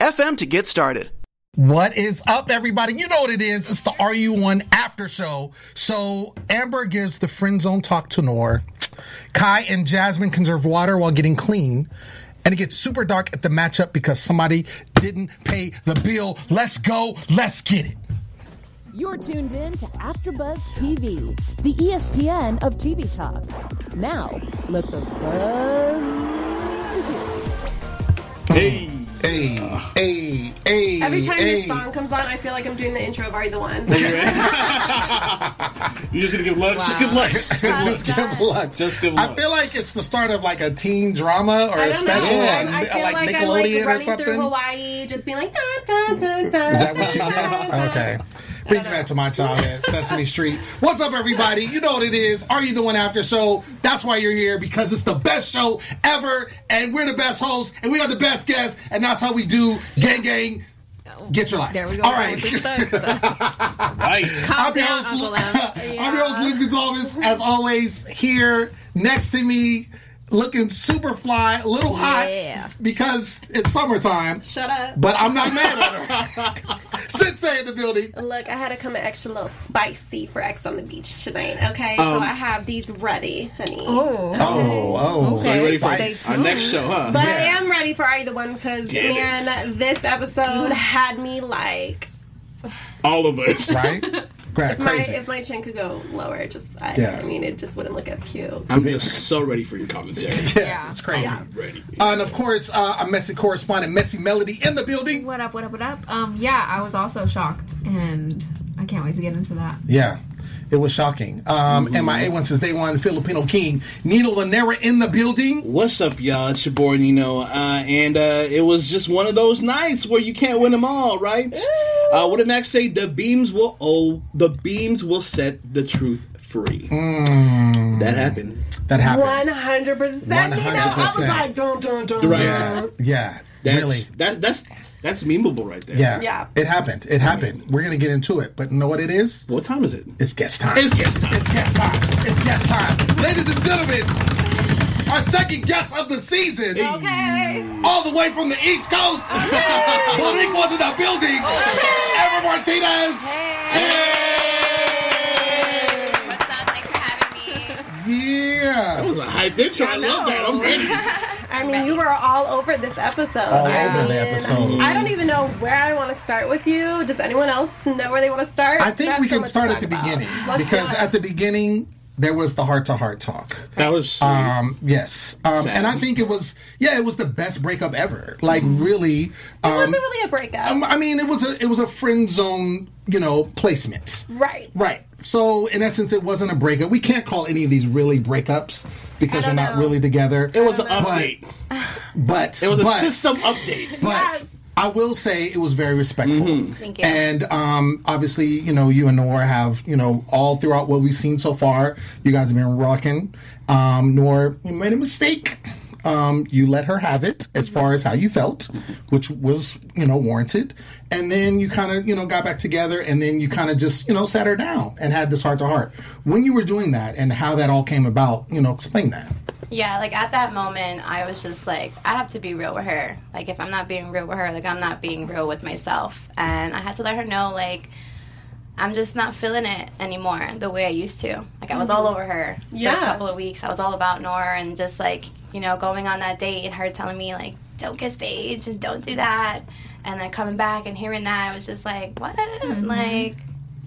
anchor.fm FM to get started. What is up, everybody? You know what it is. It's the RU1 after show. So Amber gives the friend zone talk to Nour. Kai and Jasmine conserve water while getting clean. And it gets super dark at the matchup because somebody didn't pay the bill. Let's go. Let's get it. You're tuned in to AfterBuzz TV, the ESPN of TV talk. Now, let the buzz begin. Hey. Hey, hey, hey. Every time hey. this song comes on, I feel like I'm doing the intro of Are You the One? You're just gonna give love. Just give love. Just give Just give luck. Just give I feel like it's the start of like a teen drama or I a don't know. special I'm- on I feel like, like, I'm Nickelodeon like or running something. through Hawaii, just being like, dun, dun, dun, dun, Is that what you dun, dun, dun. Okay. Brings me back to my childhood, Sesame Street. What's up, everybody? You know what it is. Are you the one after show? That's why you're here because it's the best show ever, and we're the best hosts, and we are the best guests, and that's how we do gang gang. Get your life. There we go. All right. right. I'm your host, Uncle Em. I'm your host, Lynn Gonzalez. As always, here next to me, looking super fly, a little hot Yeah. because it's summertime. Shut up. But I'm not mad at her. Sensei in the building. Look, I had to come an extra little spicy for X on the beach tonight, okay? Um, so I have these ready, honey. Oh. Oh, oh. So you ready for Spice. our next show, huh? But Yeah. I am ready for either One because, Get it. man, this episode had me like. All of us. Right? Gra- My, Crazy. if my chin could go lower, just I, Yeah. I mean, it just wouldn't look as cute. I'm just so ready for your commentary. yeah, it's crazy. Ready. Uh, and of course, uh, a messy correspondent, Messy Melody, in the building. What up, what up, what up? Um, yeah, I was also shocked, and I can't wait to get into that. Yeah, it was shocking. Um, and my A1 since day one, Filipino king, Nino Lanera in the building. What's up, y'all? It's your boy Nino, uh, and uh, it was just one of those nights where you can't win them all, right? Uh, what did Max say? The beams will oh, the beams will set the truth free. That happened. That happened. One hundred percent. You know, I was 100%. like, don't, don't, don't. Right. Yeah, yeah, That's really. that's that's that's memeable right there. Yeah, Yeah. It happened. It happened. We're gonna get into it, but know what it is? What time is it? It's guest time. It's guest time. It's guest time. It's guest time. Ladies and gentlemen, our second guest of the season. Okay. All the way from the East Coast. Monique was in the building. Amber Martinez. Hey. What's up? Thanks for having me. Yeah. That was a hyped intro. I, love that. I'm ready. I mean, you were all over this episode. All I over the episode. I don't even know where I want to start with you. Does anyone else know where they want to start? I think That's we can much start at the about. beginning Let's because at the beginning there was the heart to heart talk. That was sweet. Um, yes, um, Sad. and I think it was yeah, it was the best breakup ever. Like really, it um, wasn't really a breakup. um, I mean, it was a it was a friend zone, you know, placement. right. Right. So in essence, it wasn't a breakup. We can't call any of these really breakups because I they're don't know. really together. it was an know. update. But It was a but, system update. But Yes. I will say it was very respectful. Thank you. And um, obviously, you know, you and Nour have, you know, all throughout what we've seen so far, you guys have been rocking. Um, Nour, you made a mistake. Um, you let her have it as far as how you felt, which was you know warranted, and then you kind of you know got back together, and then you kind of just you know sat her down and had this heart to heart. When you were doing that and how that all came about, you know, explain that. Yeah, like at that moment, I was just like, I have to be real with her. Like, if I'm not being real with her, like, I'm not being real with myself. And I had to let her know, like, I'm just not feeling it anymore the way I used to. Like, I was all mm. over her Yeah. first couple of weeks. I was all about Nora and just like, you know, going on that date and her telling me, like, don't kiss Paige and don't do that. And then coming back and hearing that, I was just like, what? Mm-hmm. Like,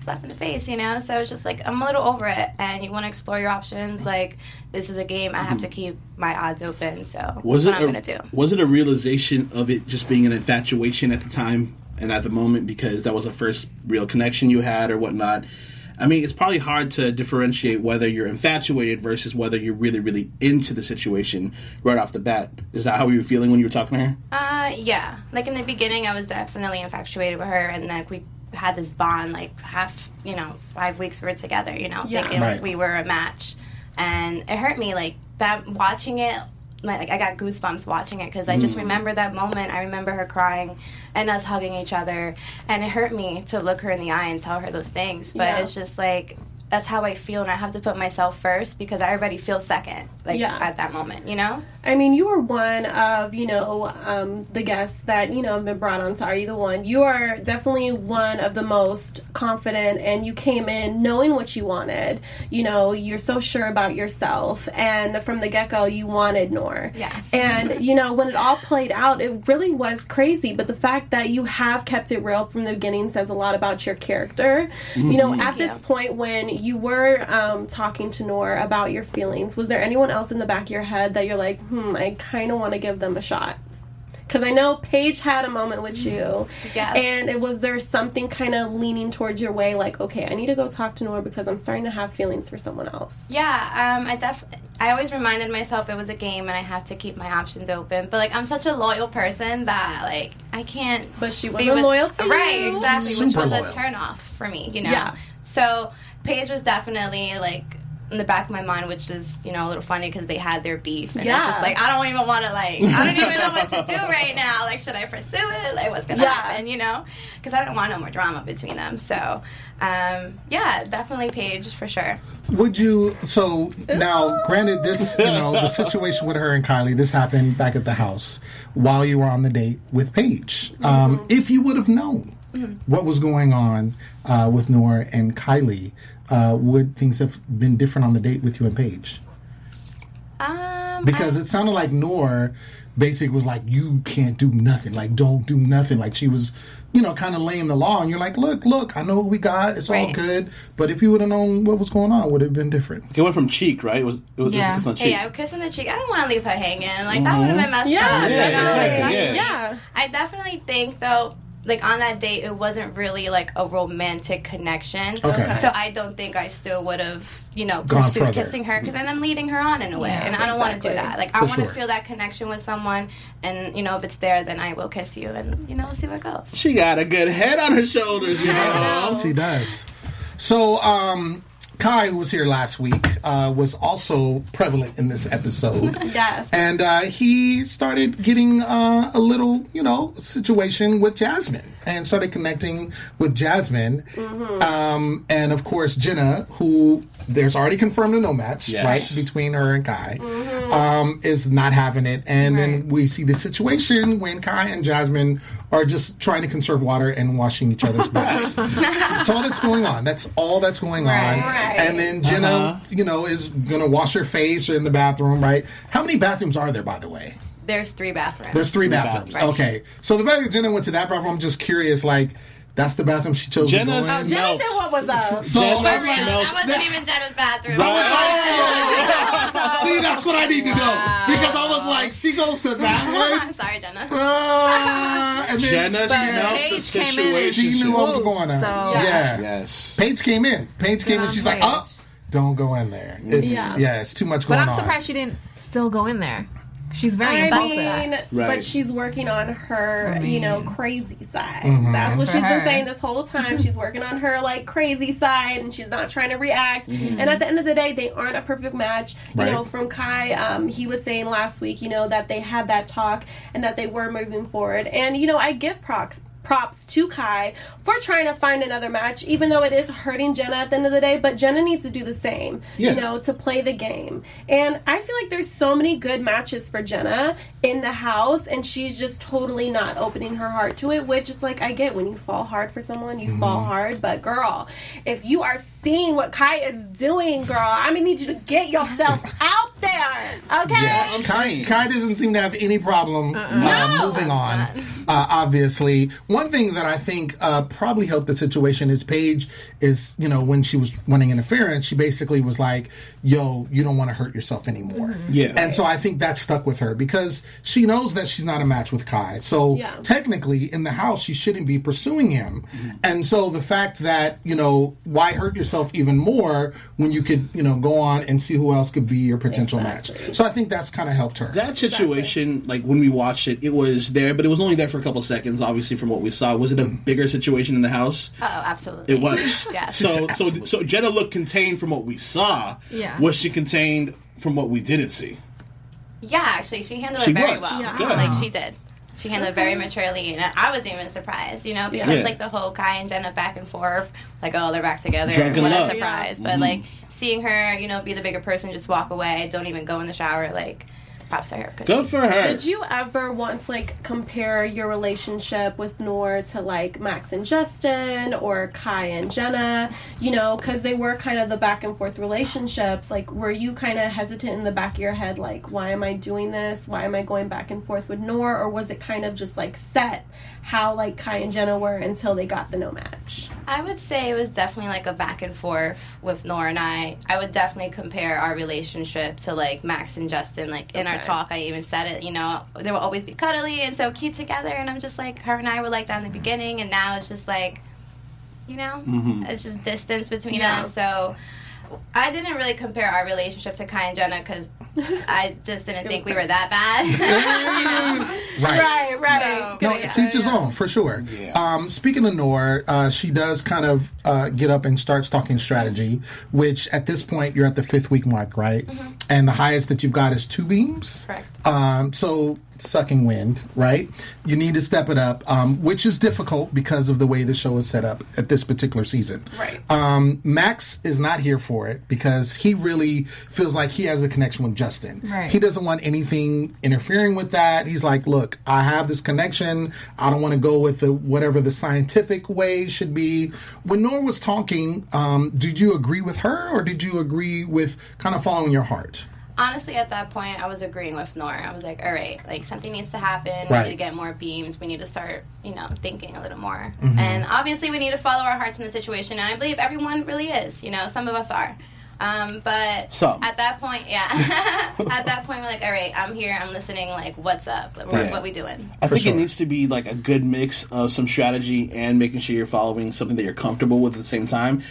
slap in the face, you know? So it's just like, I'm a little over it. And you want to explore your options. Like, this is a game. I have to mm-hmm. keep my odds open. So Was that's it what I'm a, going to do. was it a realization of it just being an infatuation at the time and at the moment because that was the first real connection you had or whatnot? I mean, it's probably hard to differentiate whether you're infatuated versus whether you're really, really into the situation right off the bat. Is that how you were feeling when you were talking to her? Uh, yeah. Like in the beginning, I was definitely infatuated with her, and like we had this bond, like half, you know, five weeks we were together, you know, Yeah. thinking Right. like we were a match, and it hurt me like that watching it. My- Like I got goosebumps watching it because I just mm. remember that moment. I remember her crying and us hugging each other, and it hurt me to look her in the eye and tell her those things. But Yeah. it's just like that's how I feel, and I have to put myself first because I already feel second, like Yeah. at that moment, you know. I mean, you were one of, you know, um, the guests that, you know, have been brought on Sorry, You the One? You are definitely one of the most confident, and you came in knowing what you wanted. You know, you're so sure about yourself, and from the get go, you wanted Nour. Yes. And, you know, when it all played out, it really was crazy, but the fact that you have kept it real from the beginning says a lot about your character. You know, at this you. point, when you were um, talking to Nour about your feelings, was there anyone else in the back of your head that you're like, hmm, I kind of want to give them a shot? Because I know Paige had a moment with you, Yes. and it was there something kind of leaning towards your way, like, okay, I need to go talk to Nour because I'm starting to have feelings for someone else. Yeah, um, I def- I always reminded myself it was a game and I have to keep my options open. But like I'm such a loyal person that like I can't. But she be wasn't with- loyal to right, you. exactly, which was loyal. a turn off for me. You know. Yeah. So Paige was definitely like in the back of my mind, which is you know a little funny because they had their beef, and Yeah. it's just like I don't even want to like I don't even know what to do right now. Like, should I pursue it? Like, what's gonna Yeah. happen? You know, because I don't want no more drama between them. So, um, yeah, definitely Paige for sure. Would you? So now, granted, this you know the situation with her and Kylie. This happened back at the house while you were on the date with Paige. Um, if you would have known what was going on uh, with Nora and Kylie, uh, would things have been different on the date with you and Paige? Um, Because it sounded like Nora basically was like, "You can't do nothing. Like, don't do nothing." Like she was. You know, kind of laying the law, and you're like, "Look, look, I know what we got. It's all good." But if you would have known what was going on, would it have been different? It went from cheek, right? It was. It was Yeah. it's not Hey, cheek. yeah, kissing the cheek. I don't want to leave her hanging. Like that mm-hmm. would have been messed Yeah, up. you Yeah, know? exactly, yeah. Yeah. I definitely think though, like on that date, it wasn't really like a romantic connection. Okay. So I don't think I still would have, you know, Gone pursued further. kissing her because then I'm leading her on in a way, Yeah, and I don't want to do that. Like I want to sure. feel that connection with someone, and you know, if it's there, then I will kiss you, and you know, we'll see what goes. She got a good head on her shoulders, you know. She does. So, um, Kai, who was here last week, uh, was also prevalent in this episode. Yes. And uh, he started getting uh, a little, you know, situation with Jasmine and started connecting with Jasmine. Um, and of course, Jenna, who there's already confirmed a no match, Yes. right, between her and Kai, um, is not having it. And then we see the situation when Kai and Jasmine are just trying to conserve water and washing each other's backs. that's all that's going on. That's all that's going on. Right. And then Jenna, you know, is gonna wash her face or in the bathroom, right? How many bathrooms are there, by the way? There's three bathrooms. There's three bathrooms. bathrooms. Okay. So the fact that Jenna went to that bathroom, I'm just curious, like, that's the bathroom she chose Jenna to go in? Jenny smells. knew what was up. So Jenna I'm smells- that wasn't even Jenna's bathroom. Oh! See, that's what I need to know. Because I was like, she goes to that I'm one. sorry, Jenna. Uh, and then Jenna smelled the Paige came in. situation. she knew what was going on. So- yeah. Yes. Paige came in. Paige came in. She's like, Paige. oh, don't go in there. It's, yeah. Yeah. it's too much going on. But I'm on. surprised she didn't still go in there. She's very I impulsive. mean, Right. but she's working on her, you know, crazy side. Mm-hmm. That's what For she's been saying this whole time. she's working on her like crazy side, and she's not trying to react. Mm-hmm. And at the end of the day, they aren't a perfect match. You Right. know, from Kai, um, he was saying last week, you know, that they had that talk and that they were moving forward. And you know, I give props. Props to Kai for trying to find another match, even though it is hurting Jenna at the end of the day. But Jenna needs to do the same, Yeah. you know, to play the game. And I feel like there's so many good matches for Jenna in the house, and she's just totally not opening her heart to it. Which it's like I get when you fall hard for someone, you fall mm-hmm. hard. But girl, if you are seeing what Kai is doing, girl, I'm gonna need you to get yourself out there, okay? I'm Kai. Kai doesn't seem to have any problem uh, No. moving on. Uh, obviously, one thing that I think uh, probably helped the situation is Paige is you know when she was wanting interference, she basically was like, "Yo, you don't want to hurt yourself anymore." Yeah. and so I think that stuck with her because she knows that she's not a match with Kai. So Yeah. technically, in the house, she shouldn't be pursuing him. And so the fact that you know why hurt yourself even more when you could you know go on and see who else could be your potential match. So I think that's kind of helped her. That situation, like when we watched it, it was there, but it was only there for a couple seconds. Obviously, from what we saw, was it a mm. bigger situation in the house? Oh, absolutely. It was. Yes. So, so, so Jenna looked contained from what we saw. Yeah. Was she contained from what we didn't see? Yeah, actually, she handled She it very was. well. Yeah. Good. Like she did. She handled it very maturely, and I wasn't even surprised, you know, because Yeah. like the whole Kai and Jenna back and forth, like oh they're back together. Drunk in what love. a surprise! But mm-hmm. like seeing her, you know, be the bigger person, just walk away, don't even go in the shower, like props to her. 'cause Good for her. Did you ever once like compare your relationship with Nour to like Max and Justin or Kai and Jenna? You know, because they were kind of the back and forth relationships. Like, were you kind of hesitant in the back of your head, like, why am I doing this? Why am I going back and forth with Nour? Or was it kind of just like set how like Kai and Jenna were until they got the no match? I would say it was definitely like a back and forth with Nora and I. I would definitely compare our relationship to like Max and Justin. Like in our Okay. Talk, I even said it. You know, they will always be cuddly and so cute together. And I'm just like, her and I were like that in the beginning, and now it's just like, you know, mm-hmm. it's just distance between Yeah. us. So. I didn't really compare our relationship to Kai and Jenna because I just didn't think we were that bad. right. right. Right. No, it's each his own for sure. Um, speaking of Nour, uh, she does kind of uh, get up and starts talking strategy, which at this point you're at the fifth week mark, right? And the highest that you've got is two beams. Correct. Um, so sucking wind, right? You need to step it up, um, which is difficult because of the way the show is set up at this particular season. Right. Um, Max is not here for it because he really feels like he has a connection with Justin. Right. He doesn't want anything interfering with that. He's like, look, I have this connection. I don't want to go with the whatever the scientific way should be. When Nora was talking, um, did you agree with her or did you agree with kind of following your heart? Honestly at that point i was agreeing with nora. I was like all right like something needs to happen. We need to get more beams. We need to start you know thinking a little more. Mm-hmm. and obviously we need to follow our hearts in the situation. And i believe everyone really is you know some of us are. Um, but Some. at that point yeah. At that point we're like all right i'm here. I'm listening. Like what's up? What, Yeah. what we doing? I think sure. it needs to be like a good mix of some strategy and making sure you're following something that you're comfortable with at the same time.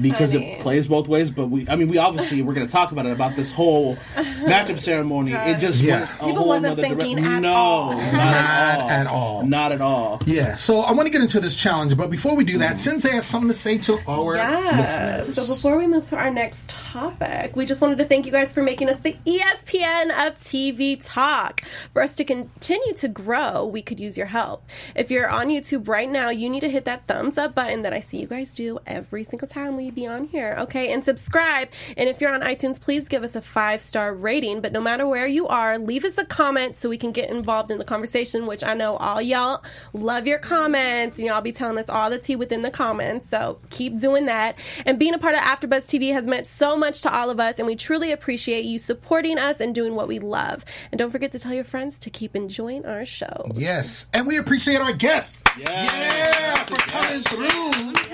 Because it plays both ways, but we, I mean, we obviously we're going to talk about it about this whole matchup ceremony. It just Yeah. went a People whole wasn't nother thinking no, all. not, Not at all, at all. not at all. Yeah, so I want to get into this challenge, but before we do that, mm. Sensei has something to say to our Yes. listeners. So before we move to our next topic, we just wanted to thank you guys for making us the ESPN of TV Talk. For us to continue to grow, we could use your help. If you're on YouTube right now, you need to hit that thumbs up button that I see you guys do every single time we be on here. Okay, and subscribe. And if you're on iTunes, please give us a five star rating. But no matter where you are, leave us a comment so we can get involved in the conversation. Which I know all y'all love your comments, and y'all be telling us all the tea within the comments. So keep doing that. And being a part of AfterBuzz TV has meant so much to all of us, and we truly appreciate you supporting us and doing what we love. And don't forget to tell your friends to keep enjoying our show. Yes, and we appreciate our guests. Yes. Yeah, for coming through.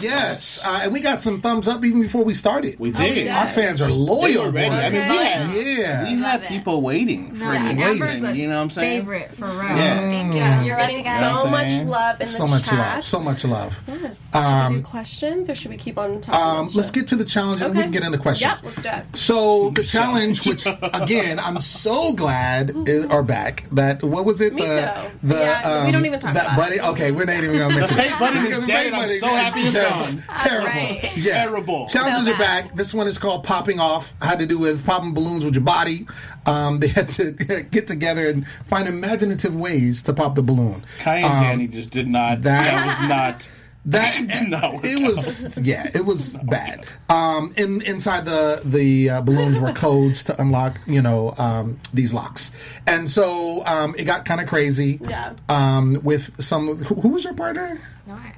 Yes, uh, and we got got some thumbs up even before we started. We oh, did. Our fans are loyal. They were ready. I mean, we had, yeah. we had Love it. people waiting for No, you. Waiting, you know what I'm saying? favorite for real. Yeah. Thank mm. you. You're Love getting you guys. so much love in the so much chat. love. So much love. Yes. should we um, do questions or should we keep on talking? Um, let's shit? get to the challenge and we can get into questions. Yep, let's do it. So the challenge, which again, I'm so glad is, are back. That what was it? Me the, too. The, Yeah, we um, don't even talk that about buddy. it. Okay, we're not even gonna mention The fake buddy is Because the dead I'm so happy it's terrible. gone. Terrible. Right. Yeah. Terrible. Challenges So are back. This one is called popping off. Had to do with popping balloons with your body. Um, they had to get together and find imaginative ways to pop the balloon. Kai and Um, Danny just did not. that- That, was not. That did not work it was yeah, it was bad. Um, in inside the the uh, balloons were codes to unlock you know um, these locks, and so um, it got kind of crazy. Yeah. Um, with some who, who was your partner?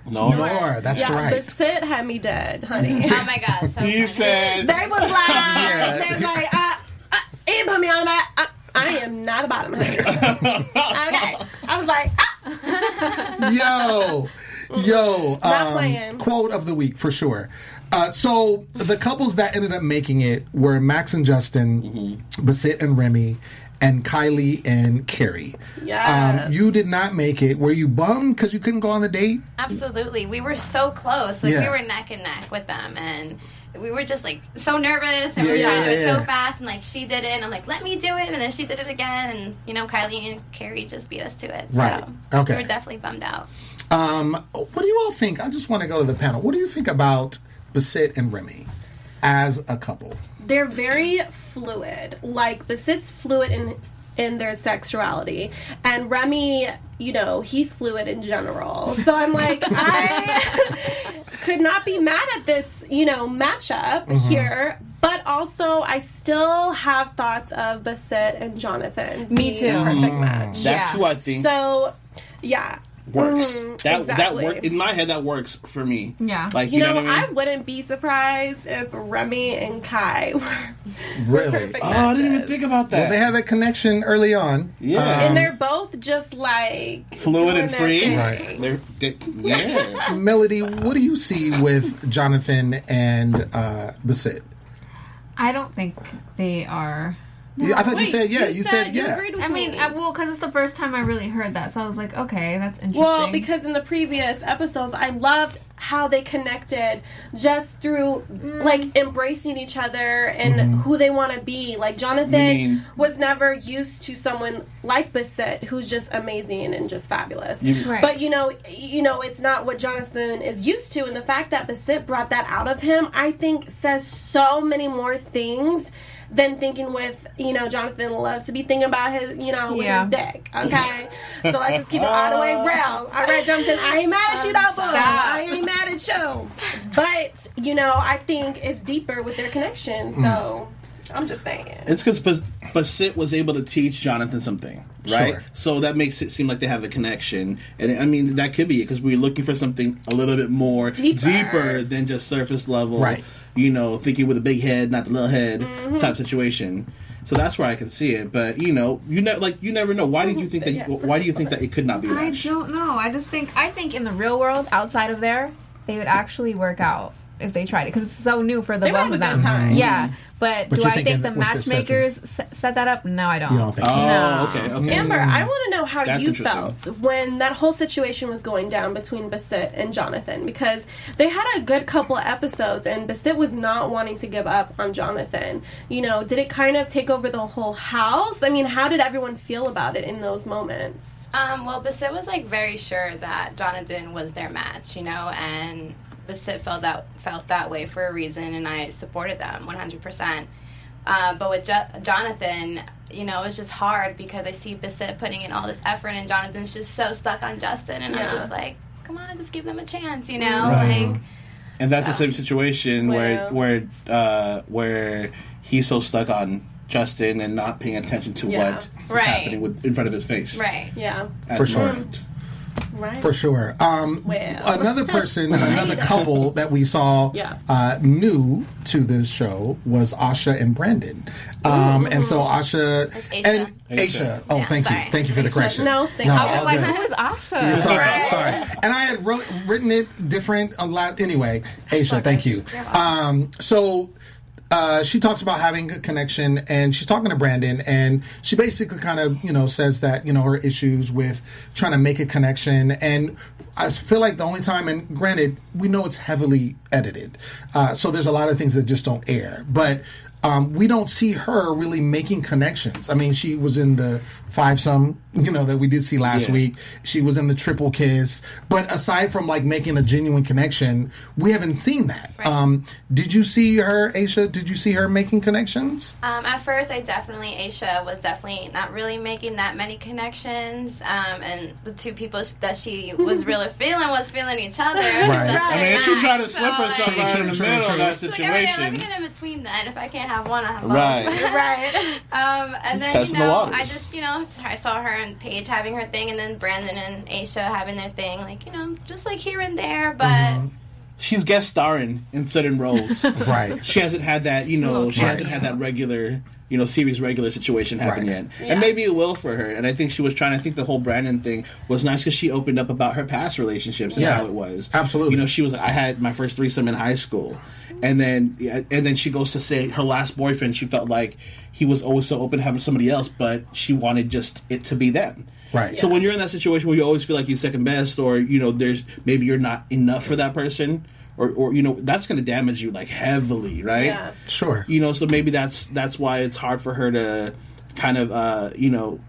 No. Nor. That's yeah, right. The sit had me dead, honey. Oh my god, so He funny. said. they was like, Yeah. they was like, uh, uh, he put me on the back. Uh, I am not a bottom. honey. okay. I was like, ah. yo, yo. Um. Quote of the week for sure. Uh, so the couples that ended up making it were Max and Justin, Mm-hmm. Basit and Remy, and Kylie and Kari. Yes. Um, you did not make it. Were you bummed because you couldn't go on the date? Absolutely. We were so close. Like Yeah. we were neck and neck with them and we were just like so nervous and Yeah, we yeah, were trying to do it yeah. so fast and like she did it and I'm like, let me do it and then she did it again and you know, Kylie and Kari just beat us to it. Right. So Okay. we were definitely bummed out. Um, what do you all think? I just want to go to the panel. What do you think about Basit and Remy as a couple? they're very fluid. Like Basit's fluid in in their sexuality, and Remy, you know, he's fluid in general. So I'm like, I could not be mad at this, you know, matchup Mm-hmm. here. But also, I still have thoughts of Basit and Jonathan. Me being too. a Perfect match. That's Yeah. who I think So, yeah. Works. Mhm, that that exactly. work in my head. That works for me. Yeah. Like You, you, know, what I mean? I, wouldn't be surprised if Remy and Kai were Really? perfect oh, I didn't even think about that. Well, they had a connection early on. Yeah. Um, and they're both just like Fluid and free. Right. They're, they, yeah. Melody, what do you see with Jonathan and uh, Basit? I don't think they are. Yeah, I thought you said yeah. You, said, you yeah. agreed with I mean. I, well, because it's the first time I really heard that, so I was like, okay, that's interesting. well, because in the previous episodes, I loved how they connected just through Mm. like embracing each other and Mm-hmm. who they want to be. Like Jonathan mean- was never used to someone like Basit, who's just amazing and just fabulous. You- Right. But you know, you know, it's not what Jonathan is used to, and the fact that Basit brought that out of him, I think, says so many more things than thinking with you know Jonathan loves to be thinking about his you know with Yeah. his dick. Okay, so let's just keep it all the way real. Oh. All right, Jonathan, I ain't mad at you, though, boo. I ain't mad at you. But you know, I think it's deeper with their connection. So hmm. I'm just saying. It's because Bas- Sit was able to teach Jonathan something, right? Sure. So that makes it seem like they have a connection, and I mean that could be it because we're looking for something a little bit more Deeper. than just surface level, Right. You know, thinking with a big head, not the little head Mm-hmm. type situation. So that's where I can see it, but you know, you never like you never know. Why did you think that? Yeah. Why do you think that it could not be a I match? don't know. I just think I think in the real world, outside of there, they would actually work out if they tried it because it's so new for the They both of a good them. time. Yeah, but, But do I think the matchmakers set, set that up? No, I don't. You don't think so? Oh, No. okay, okay. Amber, I want to know how That's you felt when that whole situation was going down between Basit and Jonathan because they had a good couple of episodes and Basit was not wanting to give up on Jonathan. You know, did it kind of take over the whole house? I mean, how did everyone feel about it in those moments? Um, well, Basit was like very sure that Jonathan was their match, you know, and Basit felt that felt that way for a reason, and I supported them 100. percent uh, But with jo- Jonathan, you know, it was just hard because I see Basit putting in all this effort, and Jonathan's just so stuck on Justin, and Yeah. I'm just like, come on, just give them a chance, you know, Right. like. And that's the same situation where Well. where uh, where he's so stuck on Justin and not paying attention to Yeah. what is Right. happening with, in front of his face. Right. Yeah. at For sure. moment. Right. For sure. Um, Well. Another person, another couple that we saw Yeah. uh, new to this show was Asha and Brandon. Um, and so Asha and Aisha. Aisha. Oh, Yeah, thank you. Thank you for the Aisha. correction. No, thank no, you. I was all like, good. who is Asha? Yeah, sorry, sorry. And I had wrote, written it different a lot. Anyway, Aisha, thank you. Um, so uh, she talks about having a connection, and she's talking to Brandon, and she basically kind of you know says that you know her issues with trying to make a connection, and I feel like the only time, and granted, we know it's heavily edited, uh, so there's a lot of things that just don't air, but. Um, we don't see her really making connections. I mean, she was in the five some, you know, that we did see last Yeah. week. She was in the triple kiss. But aside from like making a genuine connection, we haven't seen that. Um, did you see her, Aisha? Did you see her making connections? Um, at first, I definitely Aisha was definitely not really making that many connections, um, and the two people that she was really feeling was feeling each other. Right. I mean, if she tried to So, slip herself like- right in the middle of that situation. She's like, "Every day, let me get in between then. If I can't have one, I have both. Right. right. Um, and then, you know, waters. I just, you know, I saw her and Paige having her thing, and then Brandon and Aisha having their thing. Like, you know, just like here and there, but Mm-hmm. She's guest starring in certain roles. Right. she hasn't had that, you know, she Right. hasn't had that regular, you know, series regular situation happen Right. yet. And maybe it will for her. And I think she was trying, I think the whole Brandon thing was nice because she opened up about her past relationships and Yeah. how it was. Absolutely. You know, she was I had my first threesome in high school. And then, yeah, and then she goes to say her last boyfriend, she felt like he was always so open to having somebody else, but she wanted just it to be them. Right. So when you're in that situation where you always feel like you're second best, or you know, there's maybe you're not enough for that person, or, or you know, that's going to damage you like heavily, right? Yeah. Sure. You know, so maybe that's that's why it's hard for her to kind of uh, you know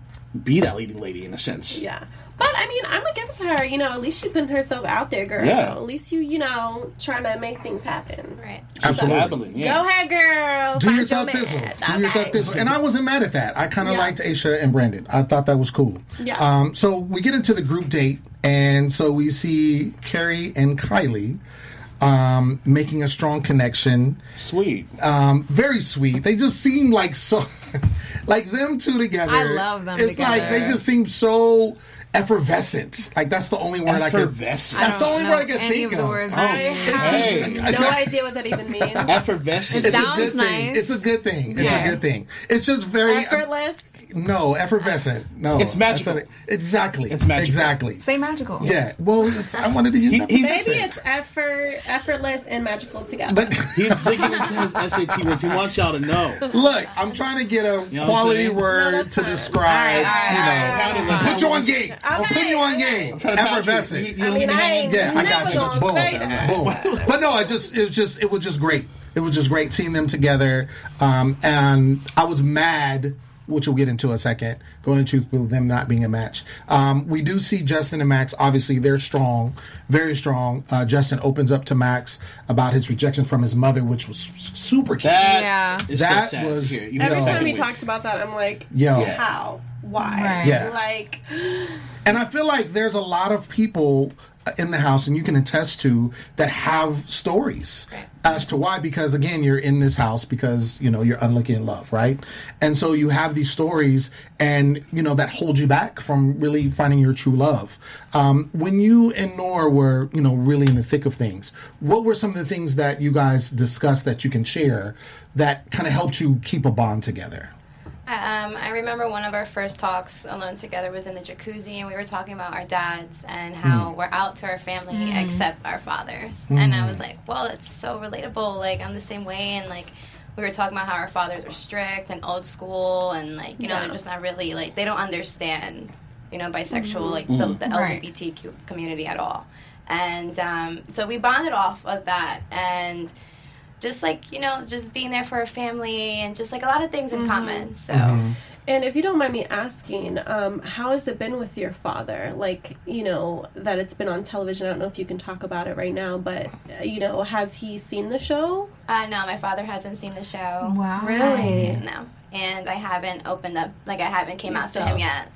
be that leading lady in a sense. Yeah. But I mean, I'm gonna give it to her. You know, at least she putting herself out there, girl. Yeah. At least you, you know, trying to make things happen. right. Absolutely. Dabbling, yeah. Go ahead, girl. Do Find your thought match. thizzle. Do your Okay. thought thizzle. And I wasn't mad at that. I kind of Yeah. liked Aisha and Brandon. I thought that was cool. Yeah. Um, so we get into the group date, and so we see Carrie and Kylie um, making a strong connection. Sweet. Um, very sweet. They just seem like so, like them two together. I love them It's like they just seem so effervescent. Like that's the only word I could. Effervescent. That's the only word I know could think of the words. Oh, I it's Hey. No idea what that even means. Effervescent. It's a Sounds good thing. nice. It's a good thing. It's Yeah. a good thing. It's just very um, Effortless. no effervescent. No, It's magical. That's. Exactly. It's magical. Exactly. Say magical. Yeah. Well, it's, I wanted to use. He- that Maybe effervescent. it's effort, effortless, and magical together. But He's digging into his SAT words. He wants y'all to know. look, I'm trying to get a know quality saying? No, word to fine. describe. All right, you know, right, all right, all put right. you on game. I'm Okay, putting you on okay. game. trying to patch you. Effervescent. You- you I mean, me I hang ain't in. Yeah, I got you. gonna Boom, say that. boom. But no, I just it was just it was just great. It was just great seeing them together. Um, and I was mad, which we'll get into in a second. Going into truth with them not being a match. Um, we do see Justin and Max. Obviously, they're strong, very strong. Uh, Justin opens up to Max about his rejection from his mother, which was super cute. That Yeah. That was- to hear. Even Every the time he talks about that, I'm like, Yo. Yeah. how? Why? Right. Yeah. Like, And I feel like there's a lot of people in the house, and you can attest to that have stories Right. as to why. Because again, you're in this house because you know you're unlucky in love, right? And so you have these stories, and you know that hold you back from really finding your true love. Um, when you and Nora were, you know, really in the thick of things, what were some of the things that you guys discussed that you can share that kind of helped you keep a bond together? Um, I remember one of our first talks alone together was in the jacuzzi, and we were talking about our dads and how Hmm. we're out to our family except our fathers. And I was like, well, that's so relatable. Like, I'm the same way. And, like, we were talking about how our fathers are strict and old school, and, like, you know, Yeah. they're just not really, like, they don't understand, you know, bisexual, like, the, the Right. LGBTQ community at all. And um, so we bonded off of that. And, just like you know just being there for a family and just like a lot of things in common so and if you don't mind me asking, um, how has it been with your father? Like, you know, that it's been on television. I don't know if you can talk about it right now, but uh, you know, has he seen the show? uh, no my father hasn't seen the show Wow. Really? no and i haven't opened up like i haven't came out to him yet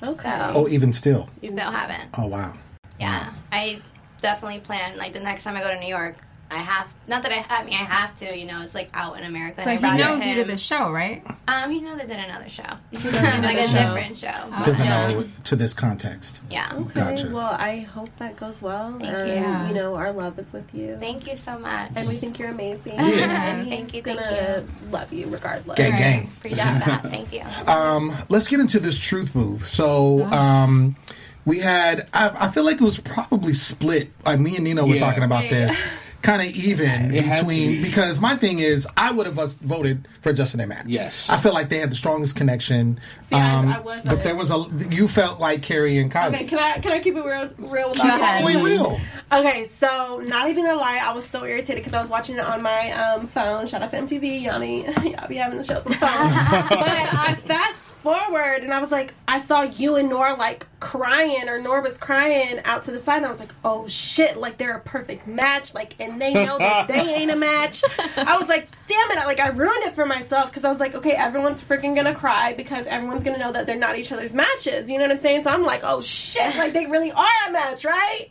Okay. So- Oh, even still. still haven't Oh wow. yeah i definitely plan like the next time i go to new york I have not that I, I mean I have to. You know, it's like out in America. and But I he brought knows him. you did the show, right? Um, he knows I did another show, did like a a show. different show. Doesn't Yeah. know to this context. Yeah. Okay, Gotcha. well, I hope that goes well. Thank and, you. Yeah. you know, our love is with you. Thank you so much. and we think you're amazing. Yeah. And he's Thank you, thank gonna love you regardless. Gang, gang. Appreciate that. Thank you. Um, let's get into this truth move. So, um, we had, I, I feel like it was probably split. Like me and Nino were Yeah. talking about this. Kind of even It between be. because my thing is I would have voted for Justin and Matt. Yes. I feel like they had the strongest connection. See, I- I was but on there was a you felt like Kari and Kylie. Okay, can I can I keep it real real with Keep it all guys? the way real. Okay, so not even gonna lie, I was so irritated because I was watching it on my um, phone. Shout out to MTV, Yanni. Y'all be having the shows on the phone. but I fast forward and I was like, I saw you and Nora like crying, or Nora was crying out to the side, and I was like, oh shit, like they're a perfect match, like, and they know that they ain't a match. I was like, damn it, I, like I ruined it for myself because I was like, okay, everyone's freaking gonna cry because everyone's gonna know that they're not each other's matches. You know what I'm saying? So I'm like, oh shit, like they really are a match, right?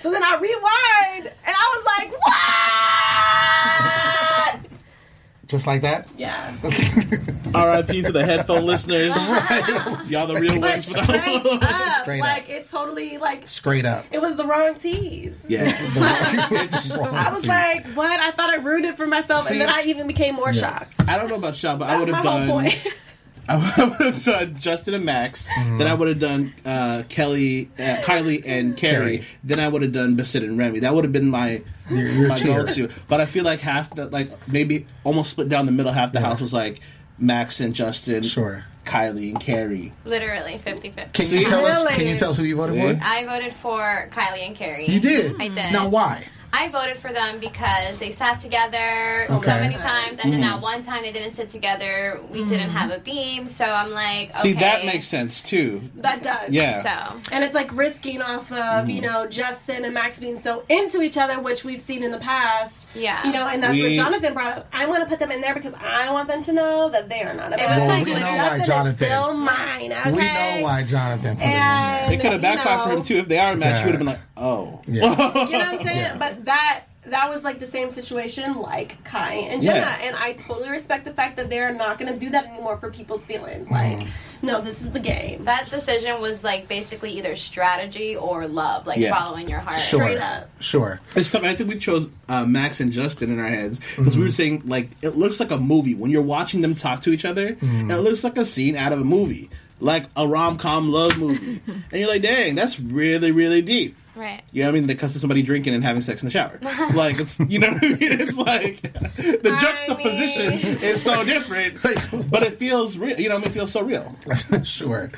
So then I rewind and I was like, what? Just like that. Yeah. R.I.P. to the headphone listeners. Y'all the real But ones. straight up, Straight like up. it totally like Straight up. it was the wrong tease. yeah. I was like, what? I thought I ruined it for myself, See- and then I even became more shocked. I don't know about Sean, but I would have my whole done. Point. I would have done Justin and Max. Then I would have done uh, Kelly, uh, Kylie, and Kari. Kari. Then I would have done Basit and Remy. That would have been my Your- your my tier. go-to. But I feel like half the like maybe almost split down the middle. Half the Yeah. house was like Max and Justin, Sure. Kylie and Kari. Literally 50 50. Can you tell us? Really? Can you tell us who you voted See? for? I voted for Kylie and Kari. You did. I did. Now why? I voted for them because they sat together so, many times, and Mm-hmm. then that one time they didn't sit together. We didn't have a beam, so I'm like, okay. See, that makes sense too. That does. Yeah. So And it's like risking off of, you know, Justin and Max being so into each other, which we've seen in the past. Yeah. You know, and that's We- what Jonathan brought up. I want to put them in there because I want them to know that they are not a It was match. like we know legit- why Jonathan. still mine, okay? We know why Jonathan put And, It could have backfired you for know, him too. If they are a match, Yeah. you would have been like, oh. it in there. Yeah. You know what I'm saying? Yeah. But that that was like the same situation like Kai and Jenna. Yeah. And I totally respect the fact that they're not gonna do that anymore for people's feelings. Mm-hmm. Like, no, this is the game. that decision was like basically either strategy or love, like Yeah. following your heart. Sure. Straight up. Sure. It's tough. I think we chose uh, Max and Justin in our heads because we were mm-hmm. saying like it looks like a movie when you're watching them talk to each other. Mm-hmm. It looks like a scene out of a movie, like a rom com love movie, and you're like, dang, that's really really deep. Right. You know what I mean? They cuss to somebody drinking and having sex in the shower. like it's you know what I mean? It's like the juxtaposition mean- is so different, but it feels real. You know, what I mean, it feels so real. sure.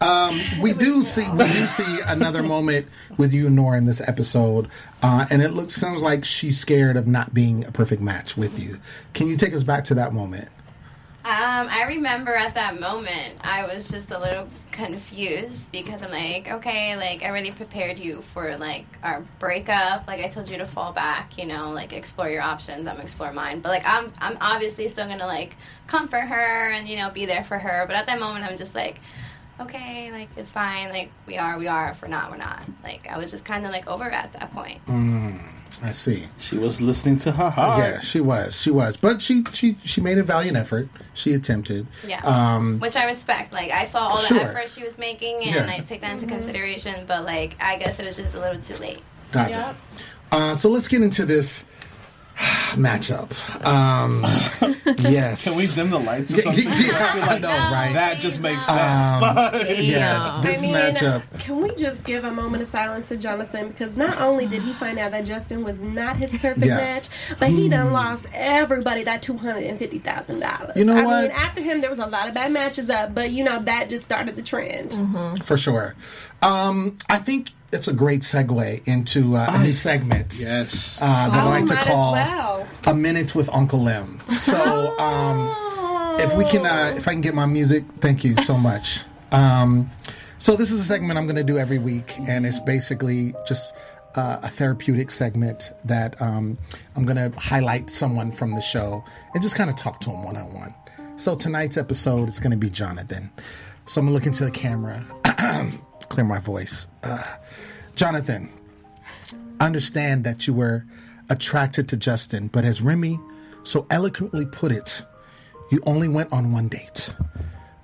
um, we do see we do see another moment with you Nora in this episode, uh, and it looks sounds like she's scared of not being a perfect match with you. Can you take us back to that moment? Um, I remember at that moment, I was just a little confused because I'm like, okay, like I already prepared you for like our breakup. Like I told you to fall back, you know, like explore your options. I'm explore mine. But like I'm, I'm obviously still gonna like comfort her and you know be there for her. But at that moment, I'm just like, okay, like it's fine. Like we are, we are. If we're not, we're not. Like I was just kind of like over at that point. I see. She was listening to her heart. Yeah, she was. She was, but she she she made a valiant effort. She attempted. Yeah. Um, Which I respect. Like I saw all the Sure. effort she was making, and Yeah. I take that into consideration. But like I guess it was just a little too late. Gotcha. Yep. Uh, so let's get into this matchup. Um, yes. Can we dim the lights or Yeah, something? yeah, I know, right? That just makes sense. Um, Like- yeah, this I mean, matchup. can we just give a moment of silence to Jonathan? Because not only did he find out that Justin was not his perfect Yeah. match, but he done lost everybody that two hundred and fifty thousand dollars. You know I what? mean, after him, there was a lot of bad matches up, but you know that just started the trend. For sure. Um, I think it's a great segue into uh, a new segment Yes. uh, that I Oh, like to call well. "A Minute with Uncle Lim." So, um, if we can, uh, if I can get my music, thank you so much. Um, so this is a segment I'm going to do every week, and it's basically just uh, a therapeutic segment that um, I'm going to highlight someone from the show and just kind of talk to them one on one. So tonight's episode is going to be Jonathan. So I'm going to look into the camera, clear my voice. Uh, Jonathan, understand that you were attracted to Justin, but as Remy so eloquently put it, you only went on one date.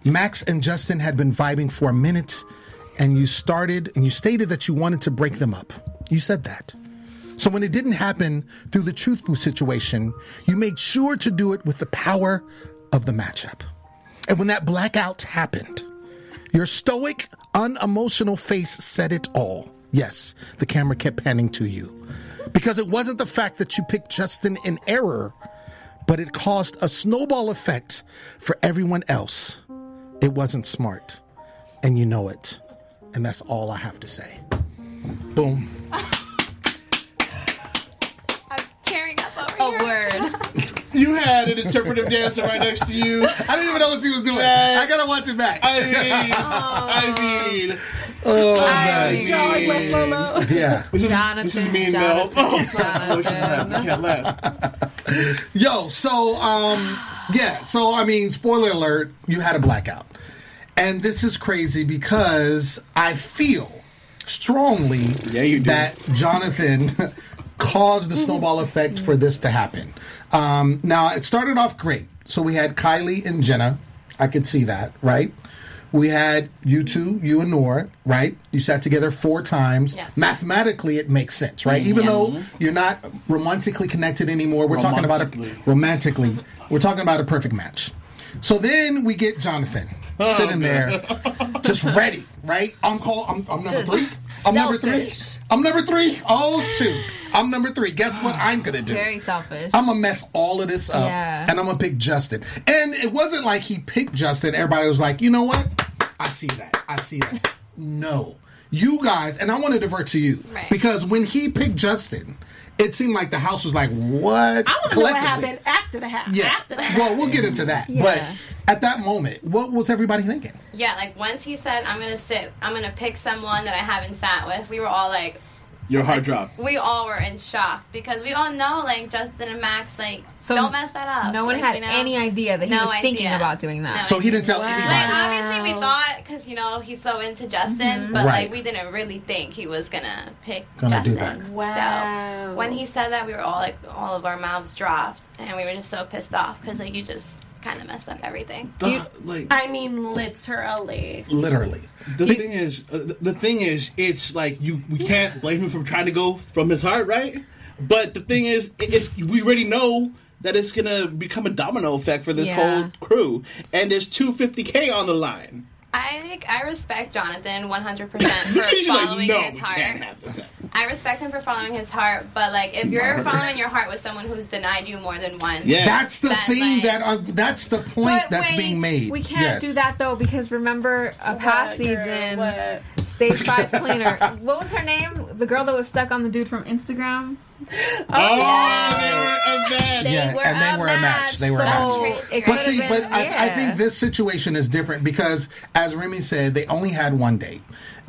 Max and Justin had been vibing for a minute, and you started and you stated that you wanted to break them up. You said that. So when it didn't happen through the truth booth situation, you made sure to do it with the power of the matchup. And when that blackout happened, your stoic, unemotional face said it all. Yes, the camera kept panning to you. Because it wasn't the fact that you picked Justin in error, but it caused a snowball effect for everyone else. It wasn't smart. And you know it. And that's all I have to say. Boom. I'm tearing up over Oh, here. word. You had an interpretive dancer right next to you. I didn't even know what he was doing. Yeah. I gotta watch it back. I mean, I mean, oh, I man. Charlie West Lolo. Yeah. this is, Jonathan, this is me and Mel. Jonathan, Oh, you Jonathan. can't laugh. Yo, so um yeah, so I mean, spoiler alert, you had a blackout. And this is crazy because I feel strongly Yeah, you do. that Jonathan caused the snowball effect for this to happen. Um now it started off great. So we had Kylie and Jenna. I could see that, right? We had you two, you and Nora, right? You sat together four times. Yes. Mathematically, it makes sense, right? Even though you're not romantically connected anymore, we're talking about a Romantically. romantically. We're talking about a perfect match. So then we get Jonathan Oh, sitting there, just ready, right? I'm call. I'm, I'm number three. I'm number three. I'm number three. Oh shoot! I'm number three. Guess what I'm gonna do? Very selfish. I'm gonna mess all of this up, Yeah. and I'm gonna pick Justin. And it wasn't like he picked Justin. Everybody was like, you know what? I see that. I see that. no, you guys, and I want to divert to you Right. because when he picked Justin, it seemed like the house was like, what? I want to know what happened after the half. Yeah. After the half. Well, we'll get into that. Yeah. But at that moment, what was everybody thinking? Yeah, like once he said, I'm gonna sit, I'm gonna pick someone that I haven't sat with, we were all like, Your heart dropped. we all were in shock because we all know, like, Justin and Max, like, So don't mess that up. no one Like, had you know? any idea that he No was thinking about doing that. No So he didn't tell Wow. anybody. Like, obviously, we thought, because, you know, he's so into Justin, mm-hmm. but, Right. like, we didn't really think he was gonna pick Gonna do Justin. that. Wow. So when he said that, we were all, like, all of our mouths dropped, and we were just so pissed off because, like, you just kind of messed up everything. The- like, I mean, literally. Literally. The thing is, uh, the- the thing is, it's like you we can't blame him for trying to go from his heart, right? But the thing is, it's we already know that it's gonna become a domino effect for this Yeah. whole crew, and there's two fifty k on the line. I like I respect Jonathan 100 percent for He's like, following no, his heart. can't have. I respect him for following his heart, but like if you're following your heart with someone who's denied you more than once, Yeah. That's the That, thing like- that uh, that's the point that's wait, being made. We can't Yes. do that though because remember a past What, girl, season, what? stage five cleaner. what was her name? The girl that was stuck on the dude from Instagram. Oh, oh, they were a bad. Yeah, were and they a were a match. They were a match. it But see, been- but I, I think this situation is different because, as Remy said, they only had one date.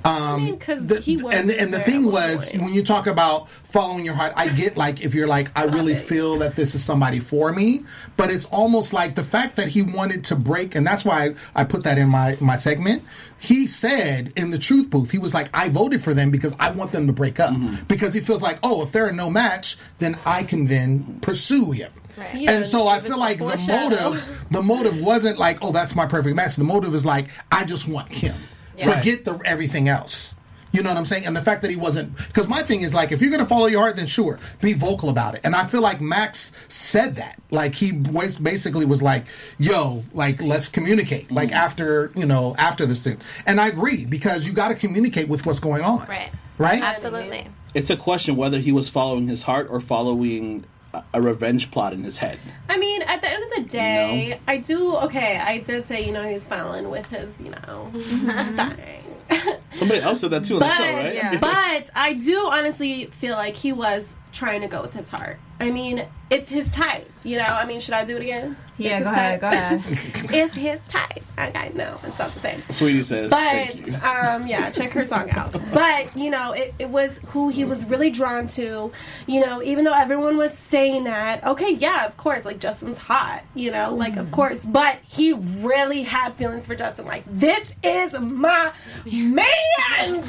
Um, mean, 'cause the- he was and and the thing was point. when you talk about following your heart, I get like if you're like I really feel that this is somebody for me, but it's almost like the fact that he wanted to break, and that's why I put that in my my segment. He said in the truth booth, he was like, I voted for them because I want them to break up because he feels like, oh, if they're a no match, then I can then pursue him. Yeah, and so I feel like the the motive, the motive wasn't like, oh, that's my perfect match. The motive is like, I just want him. Forget the everything else. You know what I'm saying? And the fact that he wasn't, because my thing is like, if you're going to follow your heart, then sure, be vocal about it. And I feel like Max said that. Like he was basically was like, yo, like let's communicate. Like mm-hmm. after you know after this thing. And I agree because you got to communicate with what's going on. right, Right. absolutely. It's a question whether he was following his heart or following a, revenge plot in his head. I mean, at the end of the day, I do. Okay, I did say you know he's following with his you know thing. Somebody else said that too on but the show, right? Yeah. but I do honestly feel like he was trying to go with his heart. I mean, it's his type. You know. I mean, should I do it again? Yeah, It's go ahead, go ahead. it's his type. Okay, no, it's not the same. Sweetie says, "Thank But you." um, yeah, check her song out. But you know, it, it was who he was really drawn to. You know, even though everyone was saying that, okay, yeah, of course, like Justin's hot. You know, like of course, but he really had feelings for Justin. Like this is my man.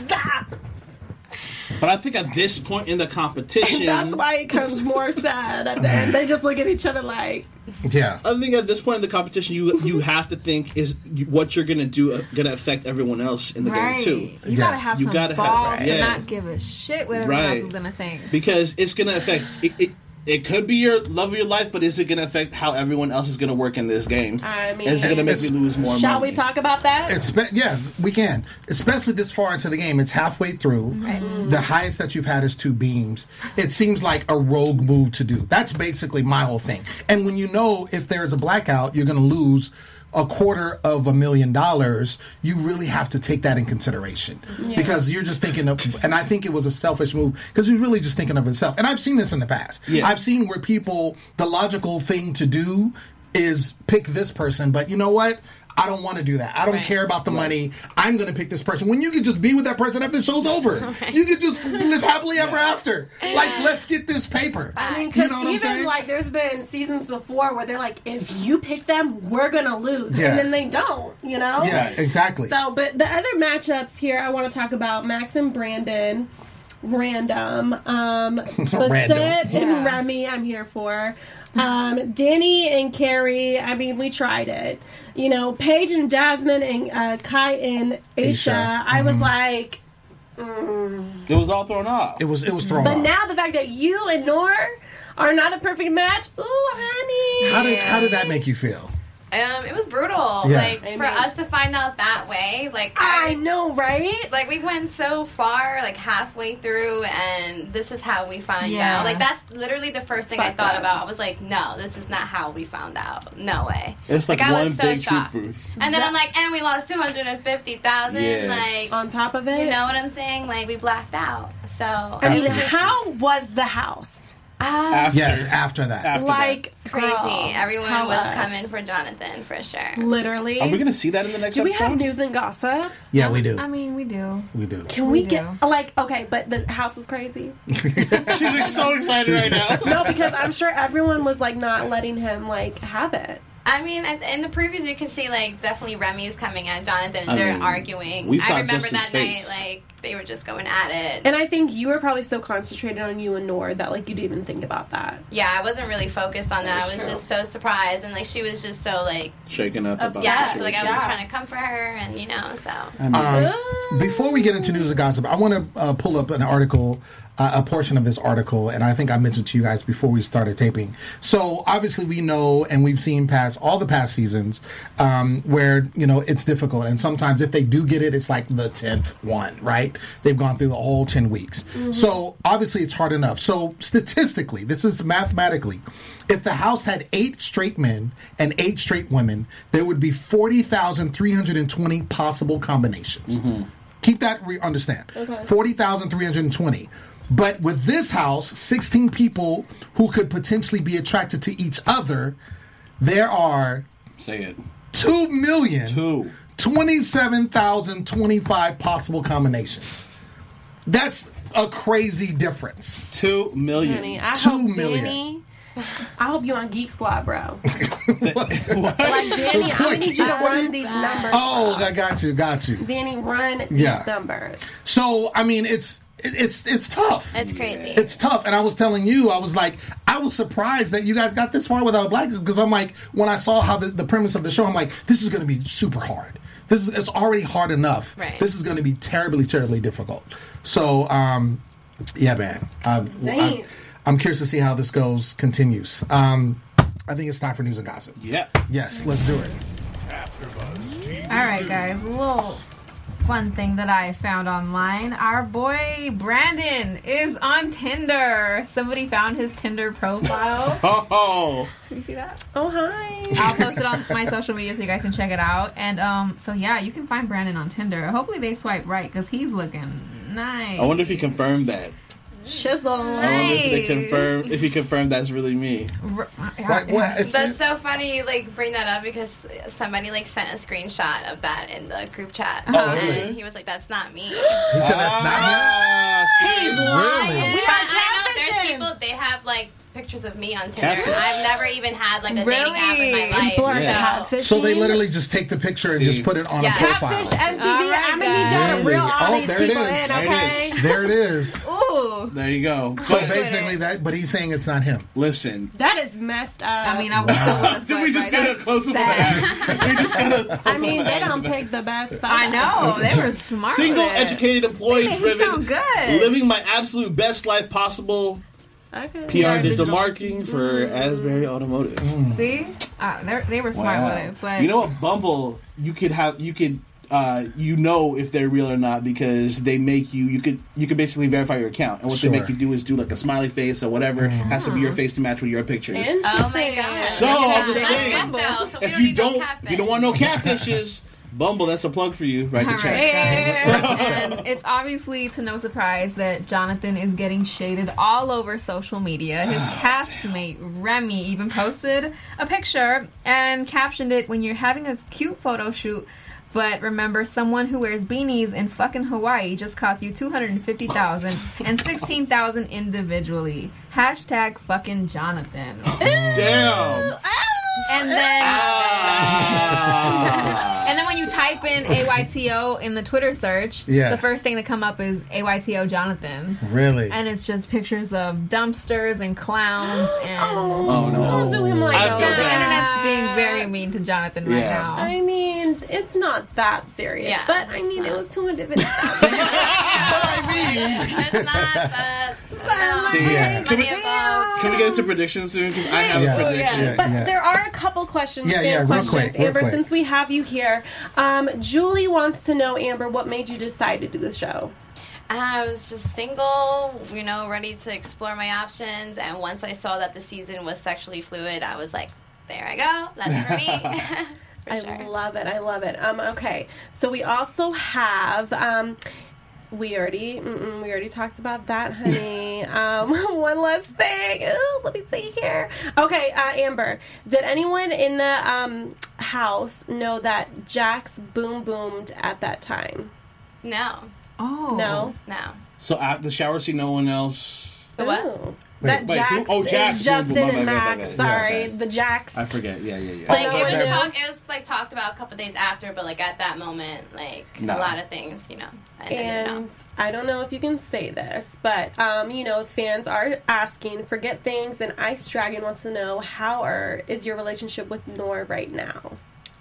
But I think at this point in the competition, That's why it comes more sad at the end. They just look at each other like, Yeah. I think at this point in the competition, you you have to think is you, what you're gonna do uh, gonna affect everyone else in the Right. game too. You gotta have You some gotta have- balls yeah. not give a shit what everyone Right. else is gonna think. because it's gonna affect it. it it could be your love of your life, but is it going to affect how everyone else is going to work in this game? I mean- is it going to make me lose more money? shall money? we talk about that? It's spe- yeah, we can. Especially this far into the game, it's halfway through. The mm-hmm. highest that you've had is two beams. It seems like a rogue move to do. That's basically my whole thing. And when you know if there is a blackout, you're going to lose a quarter of a million dollars, you really have to take that in consideration because you're just thinking of, and I think it was a selfish move because he's really just thinking of himself. And I've seen this in the past. Yeah. I've seen where people, the logical thing to do is pick this person, but you know what? I don't want to do that. I don't Right. care about the money. I'm going to pick this person. When you could just be with that person after the show's over, you can just live happily ever after. Like, let's get this paper. I mean, you because know what I'm even saying? like there's been seasons before where they're like, if you pick them, we're gonna lose, Yeah. and then they don't. You know? yeah, exactly. So, but the other matchups here, I want to talk about Max and Brandon. Random. Um, Basit Random. and Yeah. Remy, I'm here for. Um, Danny and Kari, I mean, we tried it. You know, Paige and Jasmine and uh, Kai and Aisha, Aisha. I was Mhm. like, It was all thrown off. it was it was thrown off. but off. now the fact that you and Nour are not a perfect match, ooh, honey. how did how did that make you feel? Um, it was brutal. Yeah. Like I for mean- us to find out that way, like I know, right? like we went so far, like halfway through, and this is how we find Yeah. out. Like that's literally the first thing I thought up. about. I was like, no, this is not how we found out. No way. It's like I one was so big shocked. booth. And then I'm like, and we lost two hundred and fifty thousand. Yeah. Like, On top of it, you know what I'm saying? Like we blacked out. So I mean, just how was the house? Ah, After, Yes, after that. After like crazy. girl, Everyone was us. coming for Jonathan for sure. Literally. that. Are we going to see that in the next do we episode? have news and gossip? yeah, we do. I mean, we do. We do. Can we, We get like okay? But the house was crazy. She's like, so excited right now. No, because I'm sure everyone was like not letting him like have it. I mean, in the previews, you can see like definitely Remy's coming at Jonathan. and I They're mean, arguing. we saw I remember Justin's that face. night, like they were just going at it. And I think you were probably so concentrated on you and Nord that like you didn't even think about that. yeah, I wasn't really focused on that. I was true. just so surprised, and like she was just so like, Shaken up about yeah, so, like I situation. was just trying to comfort her, and you know, so Um, before we get into news and gossip, I want to uh, pull up an article, a portion of this article, and I think I mentioned to you guys before we started taping. So obviously, we know and we've seen past all the past seasons um, where you know it's difficult, and sometimes if they do get it, it's like the tenth one, right? They've gone through the whole ten weeks, so obviously it's hard enough. So statistically, this is mathematically. If the House had eight straight men and eight straight women, there would be 40,320 possible combinations. Keep that, re- understand. 40,320. But with this house, 16 people who could potentially be attracted to each other, there are Say it. 2 million. Two. 27,025 possible combinations. That's a crazy difference. Two million. Honey, I Two hope million. Danny. I hope you on Geek Squad, bro. What? Like Danny, I need you to run these numbers. Oh, I got you, got you. Danny, run Yeah. these numbers. So, I mean, it's it's it's tough. it's crazy. It's tough, and I was telling you, I was like, I was surprised that you guys got this far without a black because I'm like, when I saw how the, the premise of the show, I'm like, this is going to be super hard. This is it's already hard enough. Right. This is going to be terribly, terribly difficult. So, um, yeah, man, I'm, I'm, I'm curious to see how this goes, continues. Um, I think it's time for news and gossip. Yeah. Yes, let's do it. All right, guys. A little fun thing that I found online. Our boy Brandon is on Tinder. Somebody found his Tinder profile. Oh, Can you see that? Oh hi. I'll post it on my social media so you guys can check it out. And um, so yeah, you can find Brandon on Tinder. Hopefully they swipe right because he's looking nice. I wonder if he confirmed that. Chisel. I wonder if they confirm if he confirmed that's really me. R- yeah, Right, yeah. what, it's- That's so funny you like bring that up because somebody like sent a screenshot of that in the group chat, Oh, and really? he was like, "That's not me." he said that's not him. Ah, see? Really? We are I know there's people they have like pictures of me on Tinder. Catfish. I've never even had like a dating app in my life. People are Yeah. catfishing. So they literally just take the picture and See. just put it on Yeah. a profile. Catfish MTV. All right, I'm gonna need y'all to guys. reel all Oh, these there it people is. in, There it okay? There it is. Ooh. There you go. So But basically that, but he's saying it's not him. listen, That is messed up. I mean, I was still want did we just get a close up of that? We just got a I mean, they don't pick the best. I know they were smart. Single, with it. educated, employee They made him driven, sound good. living my absolute best life possible. Okay. PR and digital marketing for Asbury Automotive. See, uh, they're- were smart Wow. with it, but you know what, Bumble, you could have you could uh, you know if they're real or not because they make you you could you could basically verify your account and what Sure. they make you do is do like a smiley face or whatever has to be your face to match with your pictures. Oh my god. So I'm just saying, good, though, so we if you don't catfish. you don't want no catfishes, Bumble, that's a plug for you. Write the All check. right, and it's obviously to no surprise that Jonathan is getting shaded all over social media. His ah, castmate Remy even posted a picture and captioned it when you're having a cute photo shoot. But remember, someone who wears beanies in fucking Hawaii just cost you two hundred and fifty thousand and sixteen thousand individually. Hashtag fucking Jonathan. Damn. Ah, And then Ah. And then when you type in AYTO in the Twitter search, Yeah. the first thing to come up is AYTO Jonathan. Really? And it's just pictures of dumpsters and clowns and oh no. Don't do him like I that. feel the internet's being very mean to Jonathan right now. I mean, it's not that serious, Yeah, but I mean, it's it was two hundred fifty. It's not, but no, See, yeah. Can we, can we get into predictions soon? Because I have Yeah. a prediction. Yeah, But yeah. there are a couple questions, Yeah, fan yeah, real questions, quick, real Amber. quick. Since we have you here, um, Julie wants to know, Amber, what made you decide to do the show? I was just single, you know, ready to explore my options. And once I saw that the season was sexually fluid, I was like, there I go. That's for me. for I sure. love it. I love it. Um, okay, so we also have. Um, we already, we already talked about that, honey. um, one last thing. Ooh, let me see here. Okay, uh, Amber, did anyone in the um, house know that Jax boom boomed at that time? No, Oh. No. no. So at the shower scene, no one else. The what? Ooh. That wait, who- Jax, oh, Jax, is Justin my and my bad, my Max. Sorry, Yeah, the Jax. I forget. Yeah, yeah, yeah. Like Oh, it was okay. talk, it was like talked about a couple days after, but like at that moment, like No. a lot of things, you know. I didn't know. And I don't know if you can say this, but um, you know, fans are asking, forget things, and Ice Dragon wants to know how are, is your relationship with Nour right now?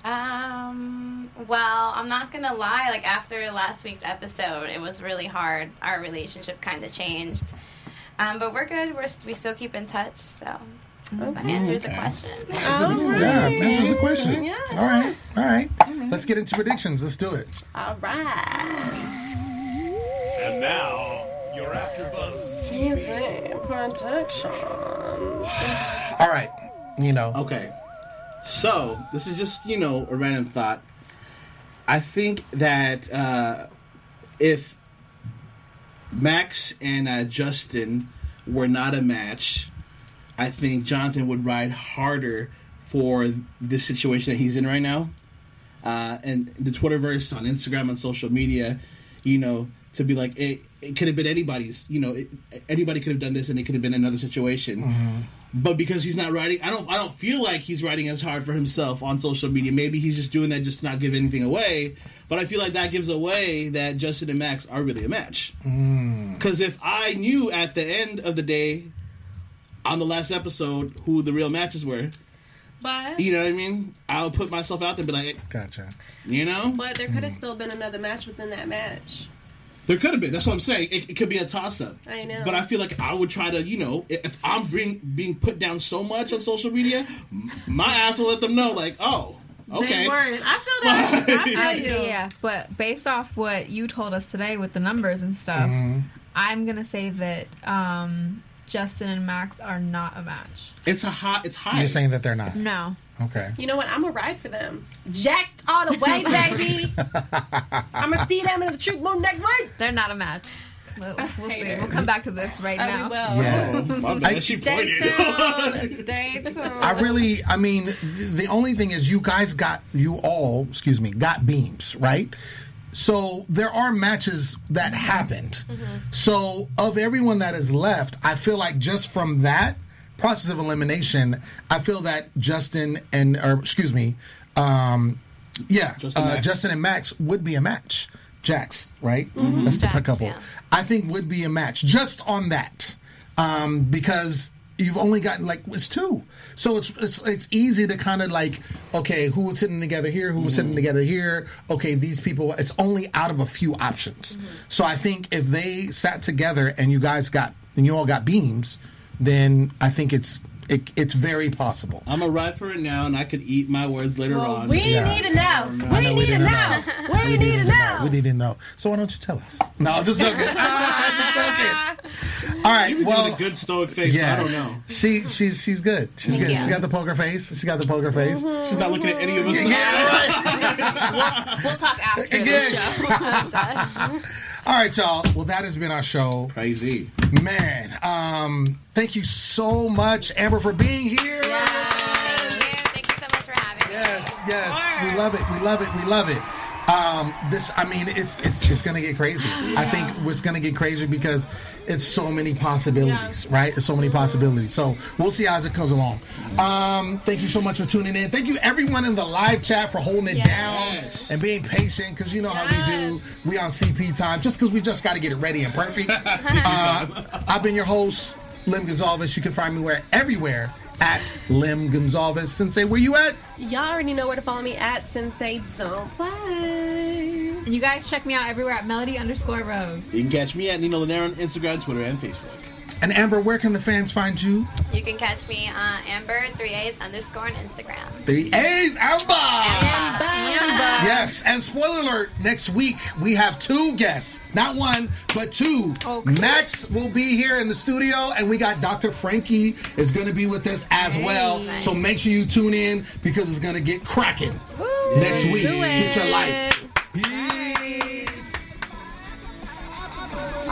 Um. Well, I'm not gonna lie. Like after last week's episode, it was really hard. Our relationship kind of changed. Um, but we're good. We're we still keep in touch. So that answers the question. Yeah, answers the question. Yeah. All right, all right. Let's get into predictions. Let's do it. All right. And now, your AfterBuzz TV production. All right. You know. Okay. So, this is just, you know, a random thought. I think that uh, if Max and uh, Justin were not a match, I think Jonathan would ride harder for this situation that he's in right now. Uh, and the Twitterverse on Instagram on social media, you know, to be like it, it could have been anybody's. You know, it, anybody could have done this, and it could have been another situation. But because he's not writing, I don't. I don't feel like he's writing as hard for himself on social media. Maybe he's just doing that just to not give anything away. But I feel like that gives away that Justin and Max are really a match. Hmm. Because if I knew at the end of the day, on the last episode, who the real matches were, But you know what I mean? I'll put myself out there, and be like, Gotcha. you know, but there could have hmm. still been another match within that match. There could have been. That's what I'm saying. It, it could be a toss up. I know. But I feel like I would try to, you know, if if I'm being being put down so much on social media, my ass will let them know, like, oh, okay. They weren't. I feel that. I I, feel you. yeah, but based off what you told us today with the numbers and stuff, I'm gonna say that um, Justin and Max are not a match. It's a hot. It's high. You're saying that they're not. No. Okay. You know what? I'm gonna ride for them. Jacked all the way, baby. I'm gonna see them in the truth moon next week. They're not a match. We'll, we'll see. Haters. We'll come back to this right Uh, now. will. Yeah. Oh, my bad. She Stay pointed. tuned. Stay tuned. I really, I mean, th- the only thing is you guys got, you all, excuse me, got beams, right? So there are matches that happened. So of everyone that is left, I feel like just from that, process of elimination, I feel that Justin and or excuse me, um, yeah, Justin uh, Justin and Max would be a match. Jax, right? Mhm. That's the Jax, couple. yeah. I think would be a match just on that, um, because you've only gotten like it's two, so it's it's it's easy to kind of like okay, who was sitting together here, who was sitting together here. Okay, these people. It's only out of a few options. So I think if they sat together and you guys got and you all got beams, then I think it's it, it's very possible. I'm gonna ride for it now, and I could eat my words later Well, on. we Yeah. need to know. I We need to didn't know. We need to know. We need to know. So why don't you tell us? No, I'm just joking. ah, just joking. All right. You were well, doing a good stoic face. so I don't know. She she's she's good. She's Thank good. you. She's got the poker face. She's got the poker face. She's not looking at any of us. We'll talk after the show. All right, y'all. Well, that has been our show. Crazy. Man, um, thank you so much, Amber, for being here. Thank you so much for having me. Yes, yes, we love it. We love it. We love it. Um, this, I mean, it's it's it's gonna get crazy. I think it's gonna get crazy because it's so many possibilities, right? It's so many possibilities. So we'll see as it comes along. Um, thank you so much for tuning in. Thank you everyone in the live chat for holding it down and being patient because you know how we do. We on CP time just because we just got to get it ready and perfect. uh, I've been your host, Lim Gonzalez. You can find me where everywhere at Lim Gonzalez. Sensei, where you at? Y'all already know where to follow me at Sensei Don't Play. And you guys check me out everywhere at Melody underscore Rose. You can catch me at Nino Linaire on Instagram, Twitter, and Facebook. And Amber, where can the fans find you? You can catch me on Amber three A's underscore on Instagram. Three A's Amber. Amber. Yes, and spoiler alert: next week we have two guests, not one but two. Oh, Max will be here in the studio, and we got Dr. Frankie is going to be with us as well. So make sure you tune in because it's going to get cracking next week. Get your life.